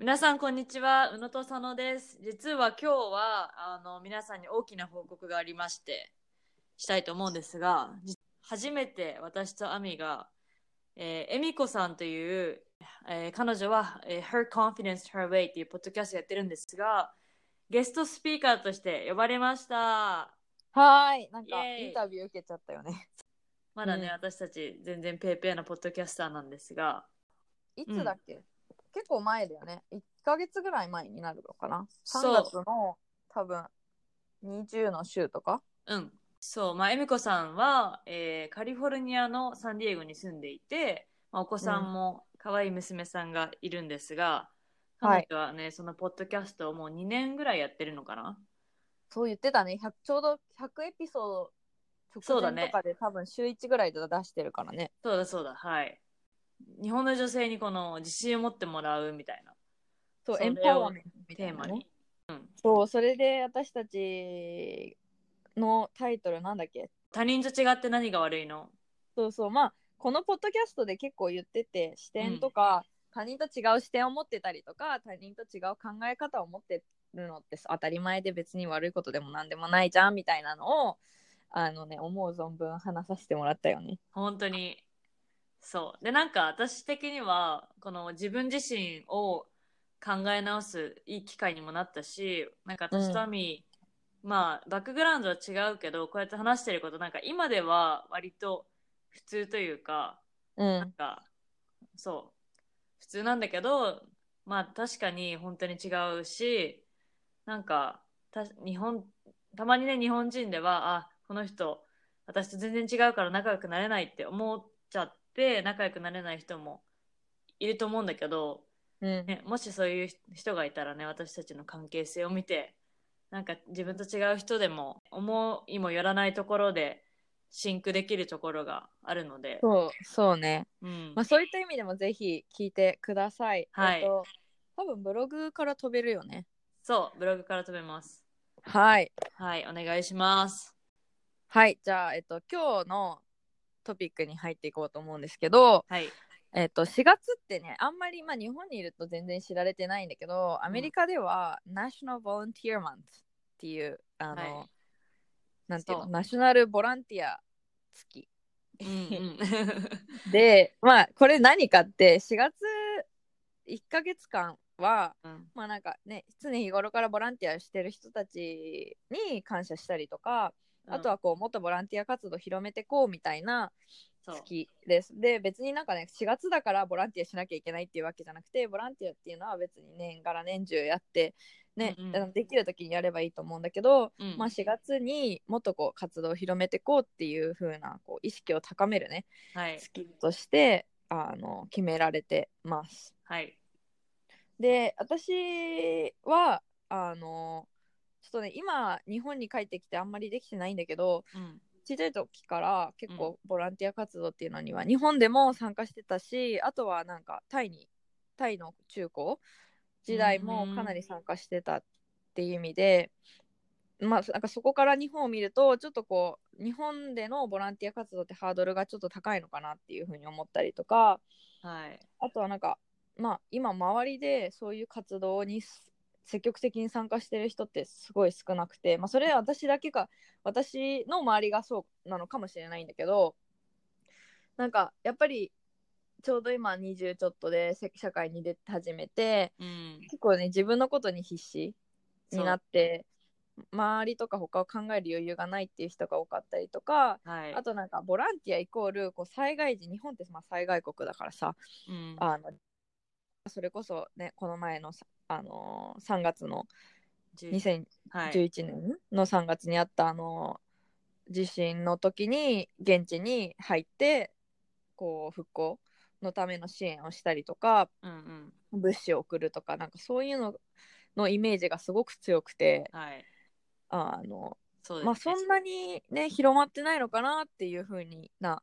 皆さんこんにちは、宇野と佐野です。実は今日はあの皆さんに大きな報告がありまして、したいと思うんですが、じ初めて私と亜美が、えー、恵美子さんという、えー彼女は、えー Her Confidence Her Way っていうポッドキャストやってるんですが、ゲストスピーカーとして呼ばれました。はーい、なんかインタビュー受けちゃったよね。まだね、うん私たち全然ペーペーなポッドキャスターなんですが、いつだっけ、結構前だよね。1ヶ月ぐらい前になるのかな。そう3月の多分20の週とか。うん。そう、まあ、恵美子さんは、えーカリフォルニアのサンディエゴに住んでいて、まあ、お子さんも可愛い娘さんがいるんですが、はい彼女はね、そのポッドキャストをもう2年ぐらいやってるのかなそう言ってたね。100ちょうど100エピソード直前とかで、多分週1ぐらいで出してるからね。そうだそうだ、はい。日本の女性にこの自信を持ってもらうみたいなそう、エンパワーメントみたいな、ねテーマに。。そう、それで私たちのタイトルなんだっけ？他人と違って何が悪いの？そうそう、まあ、このポッドキャストで結構言ってて、視点とか、他人と違う視点を持ってたりとか、他人と違う考え方を持ってるのって当たり前で別に悪いことでも何でもないじゃんみたいなのを、あのね、思う存分話させてもらったよね。本当にそうでなんか私的にはこの自分自身を考え直すいい機会にもなったしなんか私とアミ、まあバックグラウンドは違うけどこうやって話してることなんか今では割と普通というかうなんん。かそう普通なんだけどまあ確かに本当に違うしなんかた日本たまにね日本人ではあこの人私と全然違うから仲良くなれないって思っちゃって仲良くなれない人もいると思うんだけど、うん。ね、もしそういう人がいたらね私たちの関係性を見てなんか自分と違う人でも思いもよらないところでシンクできるところがあるので、そう、そうね。うんまあ、そういった意味でもぜひ聞いてください。はいえっと多分ブログから飛べるよね。そうブログから飛べますはい。はいお願いしますはい。じゃあ、えっと、今日のトピックに入っていこうと思うんですけど、はい。えっと、4月ってね、あんまり、まあ、日本にいると全然知られてないんだけど、アメリカでは、National Volunteer Month っていう、あの、はい。なんていうの、ナショナルボランティア月。で、まあ、これ何かって、4月1ヶ月間は、うん。まあなんかね、常日頃からボランティアをしてる人たちに感謝したりとか、あとはこう、もっとボランティア活動を広めていこうみたいな月です。で、別になんかね、4月だからボランティアしなきゃいけないっていうわけじゃなくて、ボランティアっていうのは別に年がら年中やって、ね、うんうん。できる時にやればいいと思うんだけど、うん。まあ4月にもっとこう活動を広めていこうっていう風なこう意識を高めるね、はい。月としてあの決められてます。はい。で私はあのっとね今日本に帰ってきてあんまりできてないんだけどうん。小さい時から結構ボランティア活動っていうのには日本でも参加してたしあとはなんかタイにタイの中高時代もかなり参加してたっていう意味で、まあなんかそこから日本を見るとちょっとこう日本でのボランティア活動ってハードルがちょっと高いのかなっていうふうに思ったりとかはい。あとはなんかまあ今周りでそういう活動にす積極的に参加してる人ってすごい少なくて、まあ、それは私だけか私の周りがそうなのかもしれないんだけどなんかやっぱりちょうど今20ちょっとでせ社会に出始めてうん。結構ね自分のことに必死になって周りとか他を考える余裕がないっていう人が多かったりとかはい。あとなんかボランティアイコールこう災害時日本ってまあ災害国だからさうん。あのそれこそねこの前のさ、あのー3月の2011はい。年の3月にあったあの地震の時に現地に入ってこう復興のための支援をしたりとかうんうん。物資を送るとかなんかそういうののイメージがすごく強くてはい。あのそね、まあそんなにね広まってないのかなっていう風にな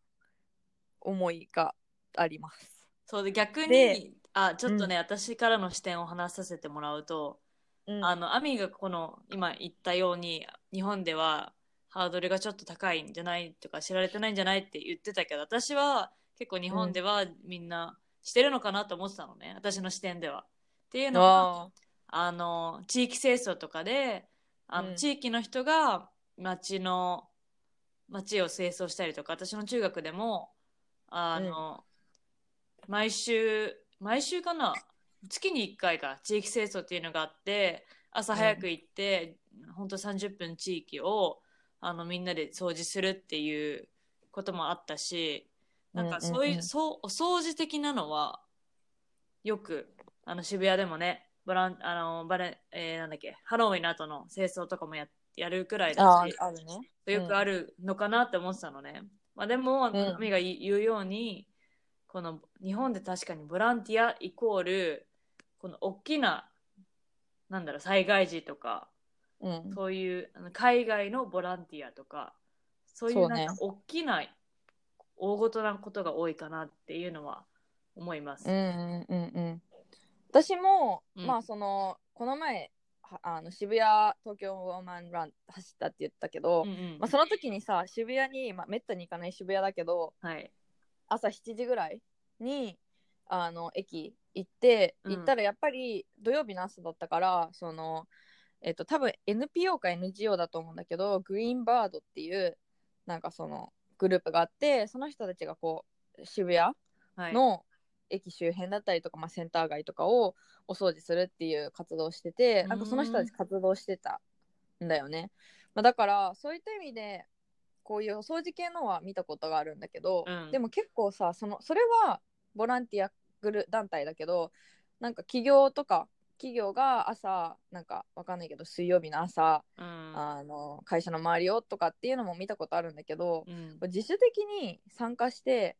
思いがあります。そうで逆でにあちょっとね、私からの視点を話させてもらうと、うん。あのアミがこの今言ったように日本ではハードルがちょっと高いんじゃないとか知られてないんじゃないって言ってたけど私は結構日本ではみんなしてるのかなと思ってたのね私の視点では。っていうのはあ。あの地域清掃とかであの、うん。地域の人が町の町を清掃したりとか私の中学でもあの、毎週毎週かな月に1回か地域清掃っていうのがあって朝早く行って、ほんと30分地域をあのみんなで掃除するっていうこともあったしなんかそういう,、うんうんうんそうお掃除的なのはよくあの渋谷でもねボランあのバレ、えーなんだっけハロウィンの後の清掃とかもややるくらいだあしあるね。よくあるのかなって思ってたのね。まあでも、んアミが言うように、この日本で確かにボランティアイコール、この大きな、なんだろう、災害時とか、うんそういうあの海外のボランティアとか、そういそうなんか大きな、大ごとなことが多いかなっていうのは思います。うんうんうんうん。私も、うんまあそのこの前はあの渋谷東京ウォーマンラン走ったって言ったけど、うんうんまあ、その時にさ渋谷に、まあ、めったに行かない渋谷だけどはい。朝7時ぐらいにあの駅行ってうん行ったらやっぱり土曜日の朝だったから、そのえっと多分 NPO か NGO だと思うんだけどグリーンバードっていうなんかそのグループがあってその人たちがこう渋谷はい。の駅周辺だったりとか、まあ、センター街とかをお掃除するっていう活動をしててなんかその人たち活動してたんだよね、まあ、だからそういった意味でこういうお掃除系のは見たことがあるんだけど、うん。でも結構さそのそれはボランティアグル団体だけどなんか企業とか企業が朝なんかわかんないけど水曜日の朝、うん。あの会社の周りをとかっていうのも見たことあるんだけど、うん。自主的に参加して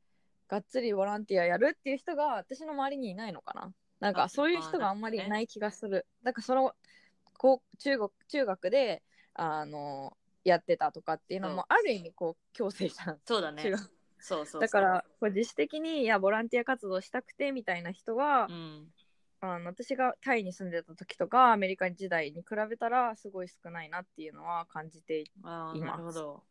がっつりボランティアやるっていう人が私の周りにいないのかな。なんかあそういう人があんまりまあいない気がする。だからそのこう中国中学であのやってたとかっていうのそう。もある意味こう強制じゃんそうだね。そうそうそう。だからこう自主的にいやボランティア活動したくてみたいな人は、うん。あの私がタイに住んでた時とかアメリカ時代に比べたらすごい少ないなっていうのは感じていああ、いますなるほど。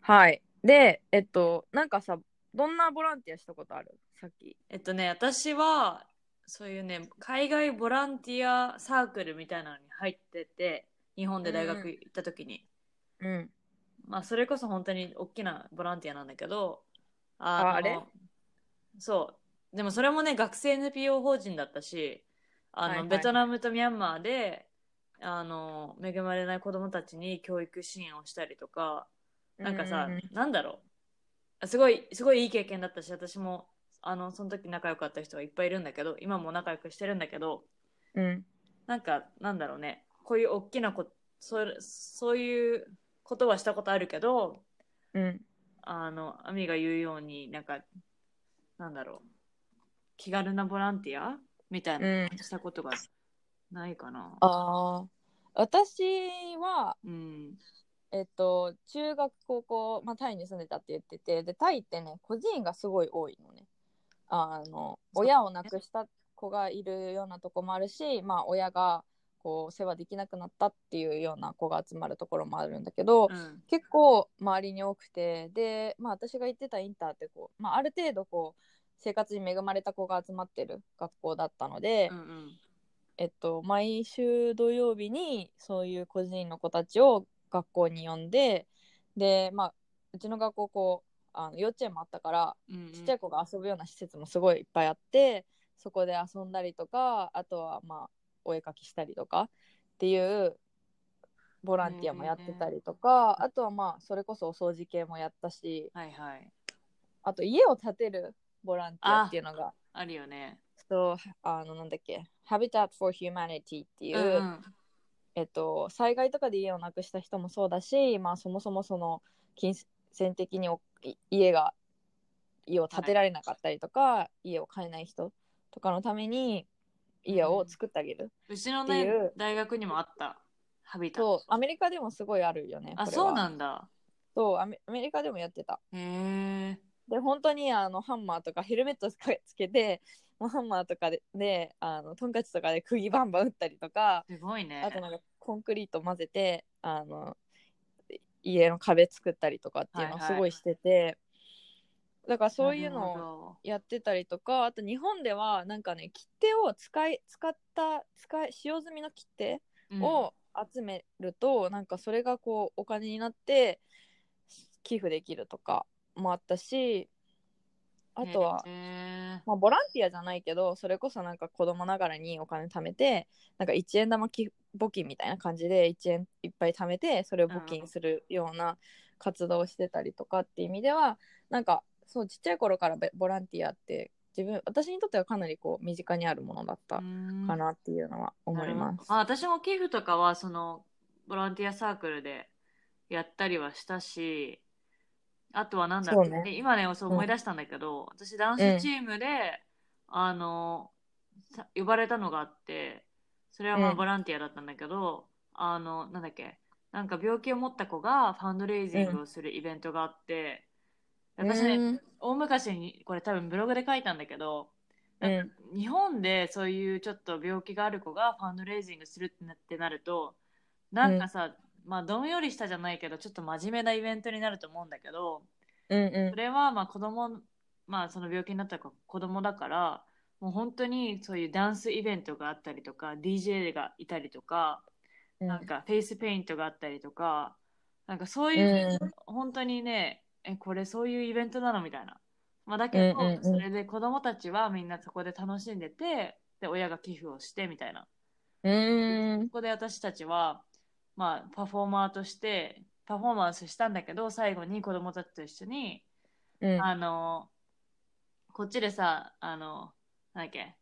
はい。でえっとなんかさどんなボランティアしたことある？さっき。えっとね、私は、そういうね、海外ボランティアサークルみたいなのに入ってて、日本で大学行った時に。うんまあ、それこそ本当に大きなボランティアなんだけど、ああれ？そう。でもそれもね、学生 NPO 法人だったし、あの、はいはいベトナムとミャンマーで、あの、恵まれない子供たちに教育支援をしたりとか、なんかさ、うんなんだろう。すごい、すごいいい経験だったし、私も、あの、その時仲良かった人がいっぱいいるんだけど、今も仲良くしてるんだけど、うんなんか、なんだろうね。こういう大きなこそうそういうことはしたことあるけど、うんあの、アミが言うように、なんか、なんだろう。気軽なボランティアみたいなうんしたことがないかな。ああ私はうん。えっと中学高校、まあ、タイに住んでたって言っててでタイってね孤児院がすごい多いのねあの親を亡くした子がいるようなとこもあるし、まあ、親がこう世話できなくなったっていうような子が集まるところもあるんだけど、うん。結構周りに多くてで、まあ、私が行ってたインターってこう、まあ、ある程度こう生活に恵まれた子が集まってる学校だったので、うんうん。えっと、毎週土曜日にそういう個人の子たちを学校に呼んでで、まあ、うちの学校こうあの幼稚園もあったからうんうんちっちゃい子が遊ぶような施設もすごいいっぱいあってそこで遊んだりとかあとはまあお絵かきしたりとかっていうボランティアもやってたりとか、あとはまあそれこそお掃除系もやったしはいはい。あと家を建てるボランティアっていうのがあるよね。そうあのなんだっけ Habitat for Humanity っていう、うんうんえっと、災害とかで家をなくした人もそうだし、まあ、そもそもその金銭的に家が家を建てられなかったりとか、家を買えない人とかのために家を作ってあげる、うちのねっていう。大学にもあった。ハビタ。そう。アメリカでもすごいあるよねこれは。あそうなんだ。そうアメアメリカでもやってた。へえで本当にあのハンマーとかヘルメットつけつけてもうハンマーとかでであのトンカチとかで釘バンバン打ったりとかすごいね。あとなんかコンクリート混ぜてあの家の壁作ったりとかっていうのをはいはい。すごいしてて、だからそういうのをほやってたりとかあと日本ではなんかね切手を使い使った使い使用済みの切手どを集めると、なんかそれがこうお金になって寄付できるとかもあったしあとは、へまあ、ボランティアじゃないけどそれこそなんか子供ながらにお金貯めてなんか1円玉き募金みたいな感じで1円いっぱい貯めてそれを募金するような活動をしてたりとかっていう意味ではなんかそうちっちゃい頃からベボランティアって自分私にとってはかなりこう身近にあるものだったーかなっていうのは思います。あ私も寄付とかはそのボランティアサークルでやったりはしたしあとはなんだっけ、そうね。今ねそう思い出したんだけど、私ダンスチームで、あのさ呼ばれたのがあってそれはまあうん。ボランティアだったんだけど、あのなんだっけなんか病気を持った子がファンドレイジングをするイベントがあって、私ね、うん大昔にこれ多分ブログで書いたんだけど、なんか日本でそういうちょっと病気がある子がファンドレイジングするってなるとなんかさ、まあどんよりしたじゃないけどちょっと真面目なイベントになると思うんだけどうんうん。それはまあ子供まあその病気になった子子供だからもう本当にそういうダンスイベントがあったりとか DJ がいたりとか、うん。なんかフェイスペイントがあったりとかなんかそういう、うん。本当にねえこれそういうイベントなの？みたいな、まあ、だけど、うんうんうん。それで子供たちはみんなそこで楽しんでてで親が寄付をしてみたいな。うーん。そこで私たちは、まあ、パフォーマーとしてパフォーマンスしたんだけど最後に子供たちと一緒に、うん。あのこっちでさあのなんだっけ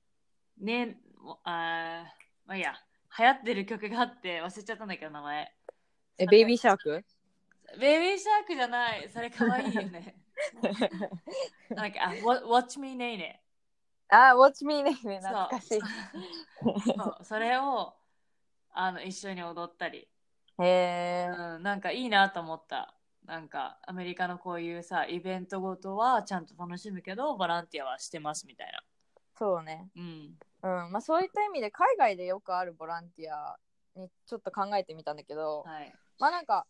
ねもあーまあいいや流行ってる曲があって忘れちゃったんだけど名前。えベイビーシャーク？ベイビーシャークじゃないそれかわいいよね なんだっけあ Wa- Watch Me Nene あー、Watch Me ね、懐かしい。そうそれをあの一緒に踊ったりへえ。うん、なんかいいなと思った。なんかアメリカのこういうさ、イベントごとはちゃんと楽しむけど、ボランティアはしてますみたいな。そうね。うん。うん。まあそういった意味で海外でよくあるボランティアにちょっと考えてみたんだけど、はい。まあなんか、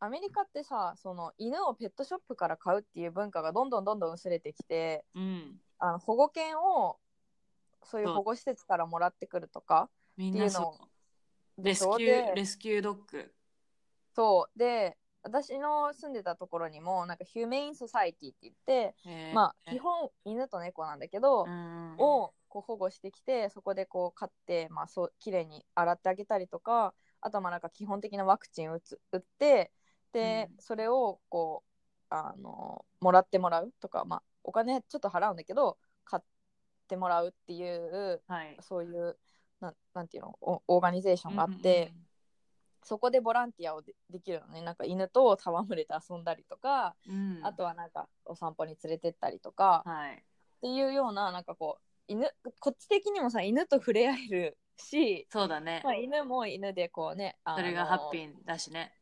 アメリカってさ、その犬をペットショップから買うっていう文化がどんどんどんどん薄れてきて、うん。あの保護犬をそういう保護施設からもらってくるとか、みんなっていうのそう。レスキュー、レスキュードッグ。そう。で、私の住んでたところにも、なんかヒューメインソサイティって言って、えーまあ基本犬と猫なんだけど、うん、をこう保護してきてそこでこう飼って、まあ、そう綺麗に洗ってあげたりとかあとはまあなんか基本的なワクチン打つ打ってで、うんそれをこうあのもらってもらうとか、まあ、お金ちょっと払うんだけど買ってもらうっていうはい。そういうなんなんていうのオオーガニゼーションがあって、そこでボランティアをでできるのねなんか犬と戯れて遊んだりとか、うんうん、うんあとはなんかお散歩に連れてったりとか、はい。っていうようななんかこう犬こっち的にもさ犬と触れ合えるし、そうだね。まあ、犬も犬でこうねそれがハッピーだしね。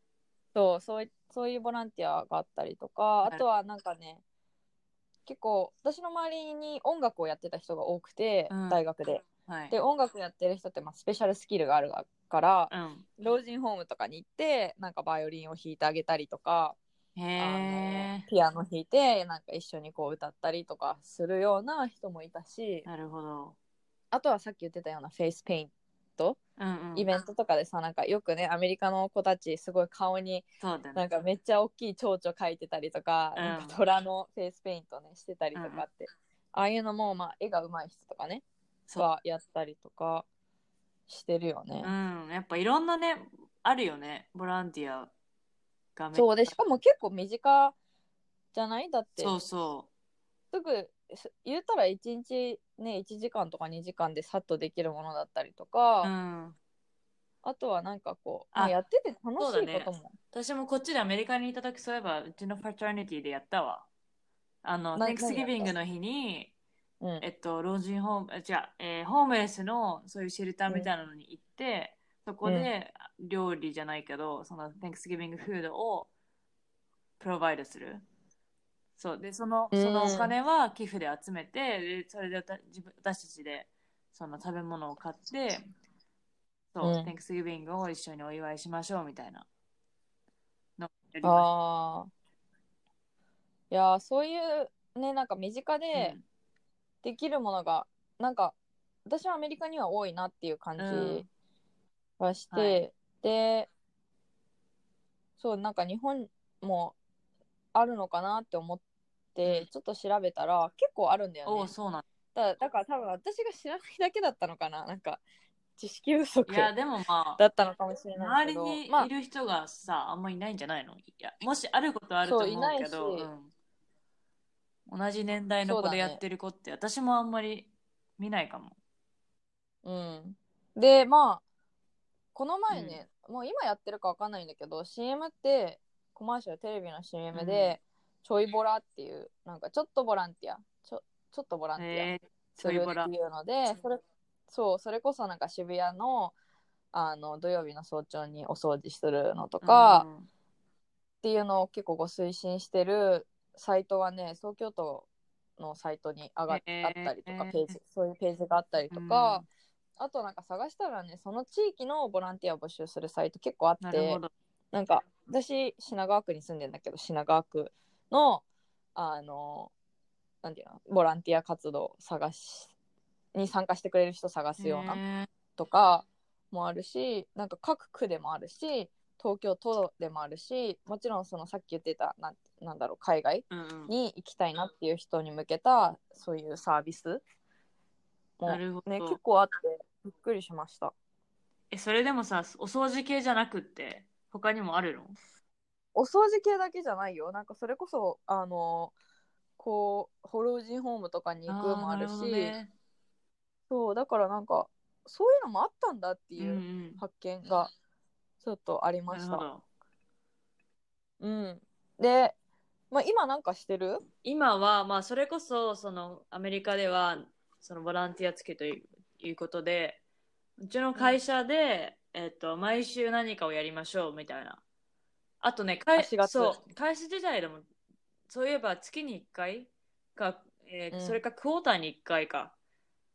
そうそういそういうボランティアがあったりとかはいあとはなんかね結構私の周りに音楽をやってた人が多くて、うん大学ではい。で音楽やってる人ってまあスペシャルスキルがあるからうん。老人ホームとかに行ってなんかバイオリンを弾いてあげたりとかへ。ピアノ弾いてなんか一緒にこう歌ったりとかするような人もいたしなるほど。あとはさっき言ってたようなフェイスペイント？うんうん。イベントとかでさなんかよくねアメリカの子たちすごい顔に。なんかめっちゃ大きい蝶々描いてたりとか,、うんなんか虎のフェイスペイントねしてたりとかって、ああいうのもまあ絵が上手い人とかねそう。がやったりとかしてるよね。うん。やっぱいろんなね、あるよね。ボランティアがめそうでしかも結構身近じゃない？だってそうそすぐす言ったら1日ね1時間とか2時間でさっとできるものだったりとか、う。うん。あとはなんかこう、あまあやってて楽しいことも。私もこっちでアメリカにいた時そういえばうちのファチャーニティでやったわあの、な Thanksgiving の日に、うんえっと、老人ホーム、あ違う、えーホームレスのそういうシェルターみたいなのに行って、そこで料理じゃないけど、その Thanksgiving フードをプロバイドする。そう。で、その、うん。そのお金は寄付で集めて、でそれで私自分私たちでその食べ物を買って、そう、うん。Thanksgiving を一緒にお祝いしましょうみたいな。のああ。いやー、そういうね、なんか身近でできるものが、なんか、私はアメリカには多いなっていう感うん。じがして、はい。で、そう、なんか日本もあるのかなって思って、ちょっと調べたら、結構あるんだよねおお、。そうなんだだから多分私が知らないだけだったのかな。なんか、知識不足いや、でもまあ、だったのかもしれないけど。周りにまあいる人がさ、あんまいないんじゃないの？いやもしあることはあると思うけどそうん、同じ年代の子でやってる子って、私もあんまり見ないかも。うん。で、まあ、この前ね、もう今やってるかわかんないんだけど、CM って、コマーシャル、テレビの CM で、ちょいボラっていう、なんかちょっとボランティア、ちょちょっとボランティアえするっていうので、それ、そう、それこそなんか渋谷の、あの、土曜日の早朝にお掃除するのとー、か、うんっていうのを結構ご推進してるサイトはね、東京都のサイトに上がっへーあったりとか、ページ、そういうページがあったりとか、あとなんか探したらね、その地域のボランティアを募集するサイト結構あってな。なんか私、品川区に住んでんだけど、品川区の、あの、なんていうの、ボランティア活動探し、に参加してくれる人探すようなとかもあるしなんか各区でもあるし東京都でもあるしもちろんそのさっき言ってたなんなんだろう海外に行きたいなっていう人に向けたそういうサービスもなるほど。ね結構あってびっくりしました。え、それでもさ、お掃除系じゃなくって、他にもあるの？お掃除系だけじゃないよなんかそれこそあのこうホ老人ホームとかに行くもあるしねそうだからなんかそういうのもあったんだってうんういうん発見がちょっとありました、なるほど。うん。で、まあ、今なんかしてる？今は、まあ、それこそ、その、アメリカでは、その、ボランティア付きといういうことで、うちの会社で、えっと、毎週何かをやりましょう、みたいな。あとね、会あ4月。そう、会社自体でも、そういえば月に1回か、えーうん。それかクォーターに1回か、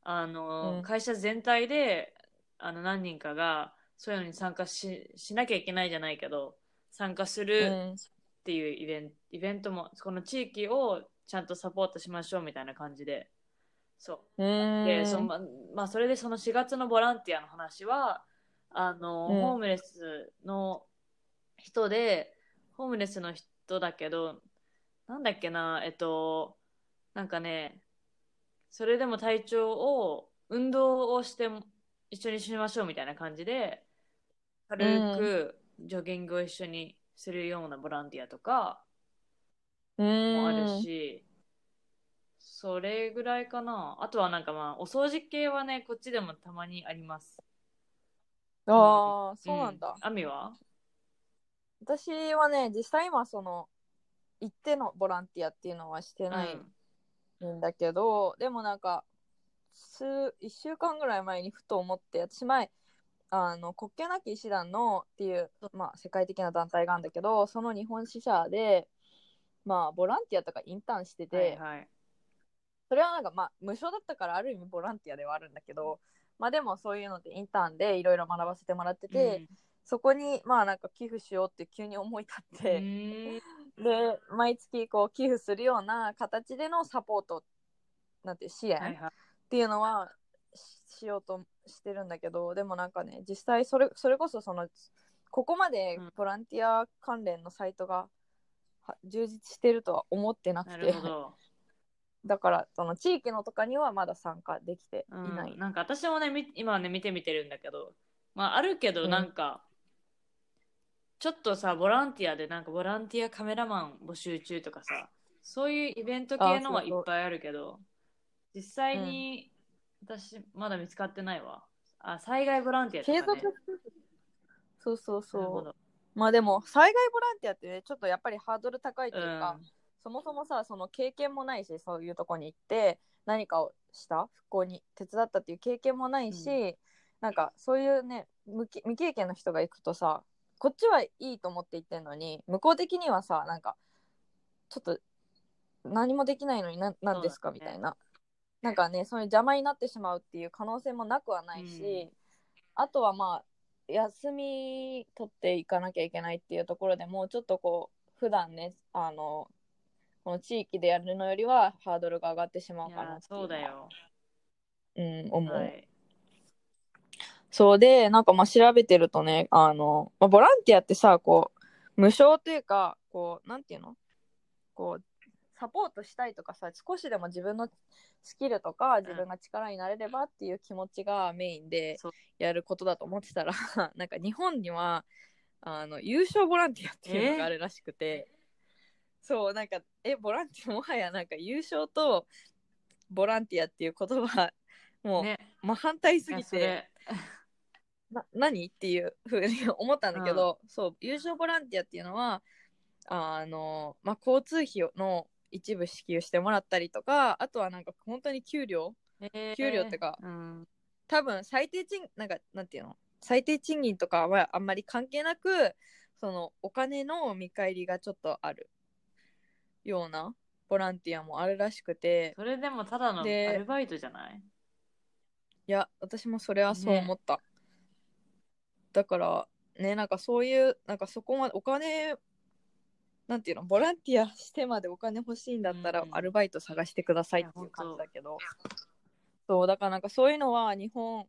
あの、うん。会社全体で、あの、何人かが、そういうのに参加ししなきゃいけないじゃないけど、参加すうる、ん。っていうイベントイベントもこの地域をちゃんとサポートしましょうみたいな感じで。そう。うん。でそのままあ、それでその4月のボランティアの話はあの、うん。ホームレスの人でホームレスの人だけどなんだっけなえっとなんかねそれでも体調を運動をして一緒にしましょうみたいな感じで軽くジョギングを一緒にするようなボランティアとかうんもあるし、それぐらいかな。あとはなんかまあ、お掃除系はね、こっちでもたまにあります。ああ、そうなんだ。アミは？私はね、実際今その、行ってのボランティアっていうのはしてないうんんだけど、でもなんか、数、1週間ぐらい前にふと思って、私前、あの国境なき医師団のっていう、まあ、世界的な団体があるんだけどその日本支社で、まあ、ボランティアとかインターンしてて、はいはい。それはなんかまあ無償だったからある意味ボランティアではあるんだけど、まあでもそういうのでインターンでいろいろ学ばせてもらってて、そこにまあなんか寄付しようって急に思い立うんって、うんで毎月こう寄付するような形でのサポートなんて支援っ。ていうのはししようとしてるんだけどでもなんかね実際それそれこそそのここまでうんボランティア関連のサイトがは充実してるとは思ってなくなて。だからその地域のとかにはまだ参加できていうんない。なんか私もね、み今ね、見てみてるんだけど、まあ、あるけど、うんなんか、ちょっとさ、ボランティアで、なんかボランティアカメラマン募集中とかさ、そういうイベント系のはいっぱいあるけど、実際に、私、まだ見つかってないわ。あ、災害ボランティアと継か、ね。続そうそうそう。まあでも災害ボランティアってねちょっとやっぱりハードル高いというか、そもそもさその経験もないしそういうとこに行って何かをした復興に手伝ったっていう経験もないし、うなんかそういうね未経験の人が行くとさこっちはいいと思って行ってんのに向こう的にはさなんかちょっと何もできないのにな何ですか、みたいな。なんかねそういう邪魔になってしまうっていう可能性もなくはないし、あとはまあ休み取っていかなきゃいけないっていうところでもちょっとこう普段ねあのこの地域でやるのよりはハードルが上がってしまういかなそうだよ。うん、思う。はい。そうで、なんかまあ調べてるとね、あの、まあ、ボランティアってさ、こう、無償というか、こう、なんていうの？こう、サポートしたいとかさ、少しでも自分のスキルとか、自分が力になれればっていう気持ちがメインでやることだと思ってたら、なんか日本には、あの、優勝ボランティアっていうのがあるらしくて、そう、なんか、え、ボランティアもはやなんか優勝とボランティアっていう言葉、もう、ね。真反対すぎて、な何っていうふうに思ったんだけど、そう優勝ボランティアっていうのはあの、まあ、交通費の一部支給してもらったりとかあとはなんか本当に給料えー。給料ってかうん。多分最低賃なんかなんていうの？最低賃金とかはあんまり関係なくそのお金の見返りがちょっとあるようなボランティアもあるらしくて。それでもただのアでルバイトじゃない？いや私もそれはそう思った、だからねなんかそういうなんかそこまでお金なんていうの？ボランティアしてまでお金欲しいんだったら、うんアルバイト探してくださいっていう感じだけど。そうだからなんかそういうのは日本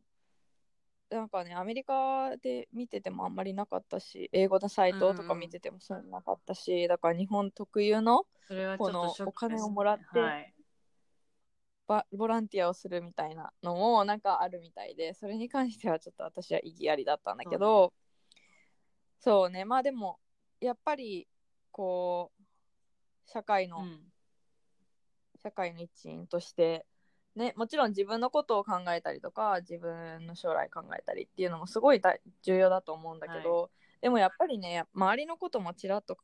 なんかねアメリカで見ててもあんまりなかったし英語のサイトとか見ててもそういうのなかったし、だから日本特有のこのお金をもらってはい。バボランティアをするみたいなのもなんかあるみたいでそれに関してはちょっと私は意義ありだったんだけどそうね。まあでもやっぱりこう社会の、うん。社会の一員としてねもちろん自分のことを考えたりとか自分の将来考えたりっていうのもすごい大重要だと思うんだけど、でもやっぱりね周りのこともちらっと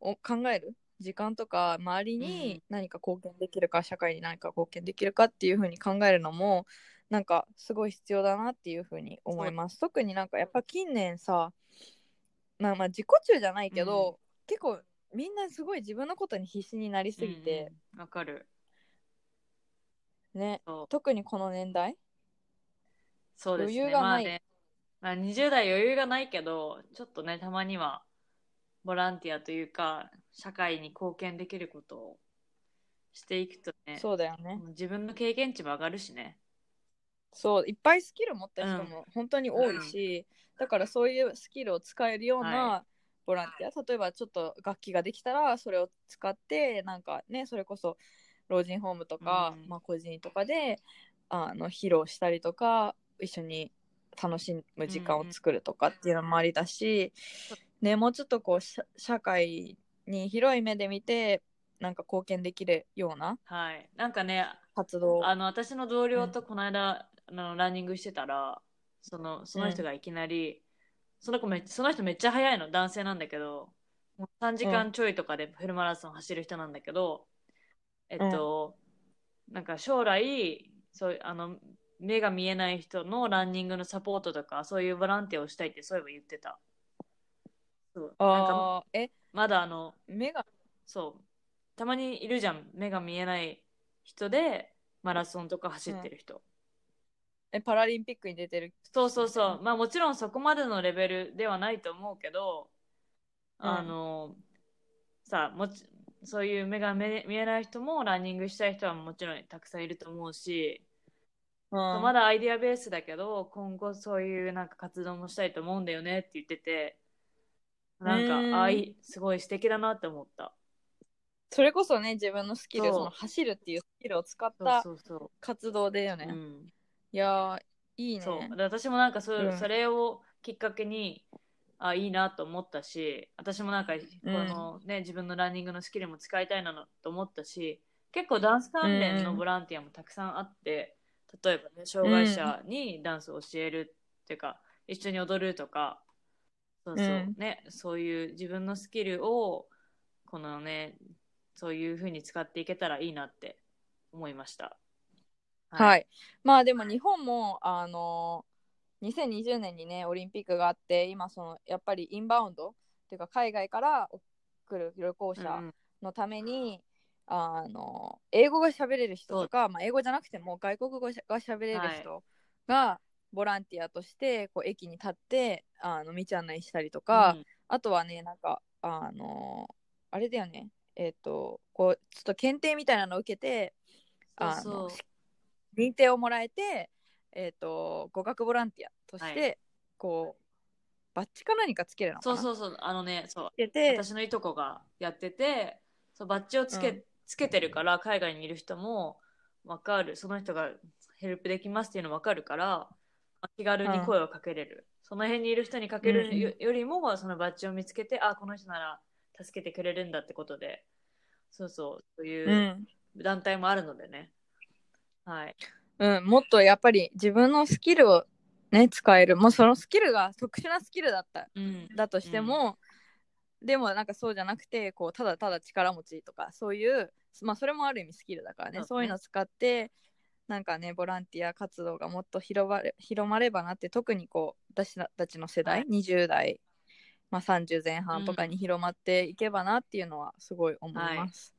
お考える時間とか周りに何か貢献できるか、社会に何か貢献できるかっていうふうに考えるのもなんかすごい必要だなっていうふうに思います特になんかやっぱ近年さまあまあ自己中じゃないけど、結構みんなすごい自分のことに必死になりすぎて、うんうんわかる。ね。そう。特にこの年代？そうですね。余裕がない。まあね、まあ、20代余裕がないけど、ちょっとね、たまにはボランティアというか、社会に貢献できることをしていくとね、そうだよね。自分の経験値も上がるしね。そう。いっぱいスキル持った人も本当に多いし、だからそういうスキルを使えるようはなボランティア、例えばちょっと楽器ができたらそれを使ってなんかねそれこそ老人ホームとか、うん。まあ、個人とかであの披露したりとか一緒に楽しむ時間を作るとかっていうのもありだし、ね、もうちょっとこう社社会に広い目で見てなんか貢献できるようなはい。なんかね、活動。あの、私の同僚とこの間、あのランニングしてたら、その、その人がいきなり、その子めっその人めっちゃ速いの、男性なんだけど、もう3時間ちょいとかでフルマラソン走る人なんだけど、えっと、なんか将来、そうあの、目が見えない人のランニングのサポートとか、そういうボランティアをしたいってそういえば言ってた。そう。なんか、え？まだあの、目が？そう。たまにいるじゃん。目が見えない人でマラソンとか走ってる人。えパラリンピックに出てる？そうそうそう。まあもちろんそこまでのレベルではないと思うけど、うんあの、さもち、そういう目が見え見えない人もランニングしたい人はもちろんたくさんいると思うし、うん。まだアイディアベースだけど、今後そういうなんか活動もしたいと思うんだよねって言ってて、なんか、うん。あいい、すごい素敵だなって思った。それこそね自分のスキルその走るっていうスキルを使った活動だよね、う。うん。いやーいいね。そう。で私もなんかそ,、うん。それをきっかけにあいいなと思ったし私もなんかこの、ね自分のランニングのスキルも使いたいなと思ったし結構ダンス関連のボランティアもたくさんあって、例えばね障害者にダンスを教えるっていうか、一緒に踊るとかそうそう、うん。ねそういう自分のスキルをこのねそういうふうに使っていけたらいいなって思いました。はい、まあでも日本もあの2020年にねオリンピックがあって今そのやっぱりインバウンドっていうか海外から来る旅行者うんうん。のために、あの英語が喋れる人とか、まあ、英語じゃなくても外国語が喋れる人がボランティアとしてこう駅に立ってあの道案内したりとか、うん。あとはねなんかあのあれだよね。えっ、とこうちょっと検定みたいなのを受けてあの認定をもらえて、えー、と語学ボランティアとして、はい。こうバッジか何かつけるのそうそうそうあのねそう。私のいとこがやっててそうバッジをつけ,、うん。つけてるから海外にいる人も分かる。その人がヘルプできますっていうの分かるからまあ気軽に声をかけれる、その辺にいる人にかけるよ,、よりもそのバッジを見つけてあこの人なら助けてくれるんだってことでそうそうそうういうん。団体もあるのでね、はいうん、もっとやっぱり自分のスキルをね使える。もうそのスキルが特殊なスキルだったうん。だとしても、でもなんかそうじゃなくてこうただただ力持ちとかそういうまあそれもある意味スキルだからね。そうね。そういうのを使ってなんかねボランティア活動がもっと広まれ広まればなって特にこう私たちの世代、はい。20代、まあ、30前半とかに広まっていけばなっていうのはすごい思います。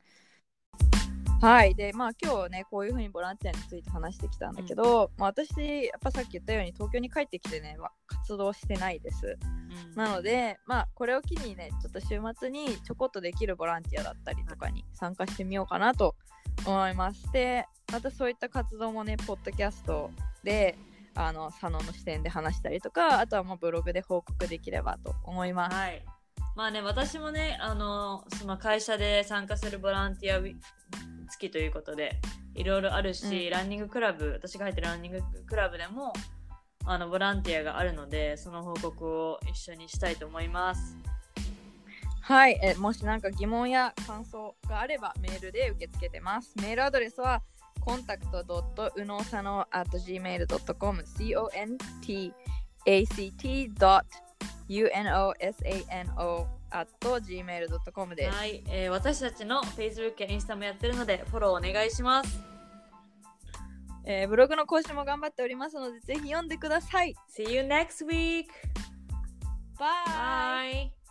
はい、でまあ今日ねこういうふうにボランティアについて話してきたんだけど、まあ、私やっぱさっき言ったように東京に帰ってきてねわ活動してないです。うんなので、まあ、これを機にね、ちょっと週末にちょこっとできるボランティアだったりとかに参加してみようかなと思います。で、またそういった活動もね、ポッドキャストで、あの、佐野の視点で話したりとか、あとはまあブログで報告できればと思います。はい。まあね、私もね、あの、その会社で参加するボランティア月ということで、いろいろあるし、うんランニングクラブ、私が入ってるランニングクラブでも、あの、ボランティアがあるので、その報告を一緒にしたいと思います。はい、えもしなんか疑問や感想があればメールで受け付けてます。メールアドレスは contact.unosano.gmail.com contact.unosano.gmail.com です。はい、えー私たちの Facebook やインスタもやってるので、フォローお願いします。えーブログの更新も頑張っておりますので、ぜひ読んでください。See you next week! Bye! Bye!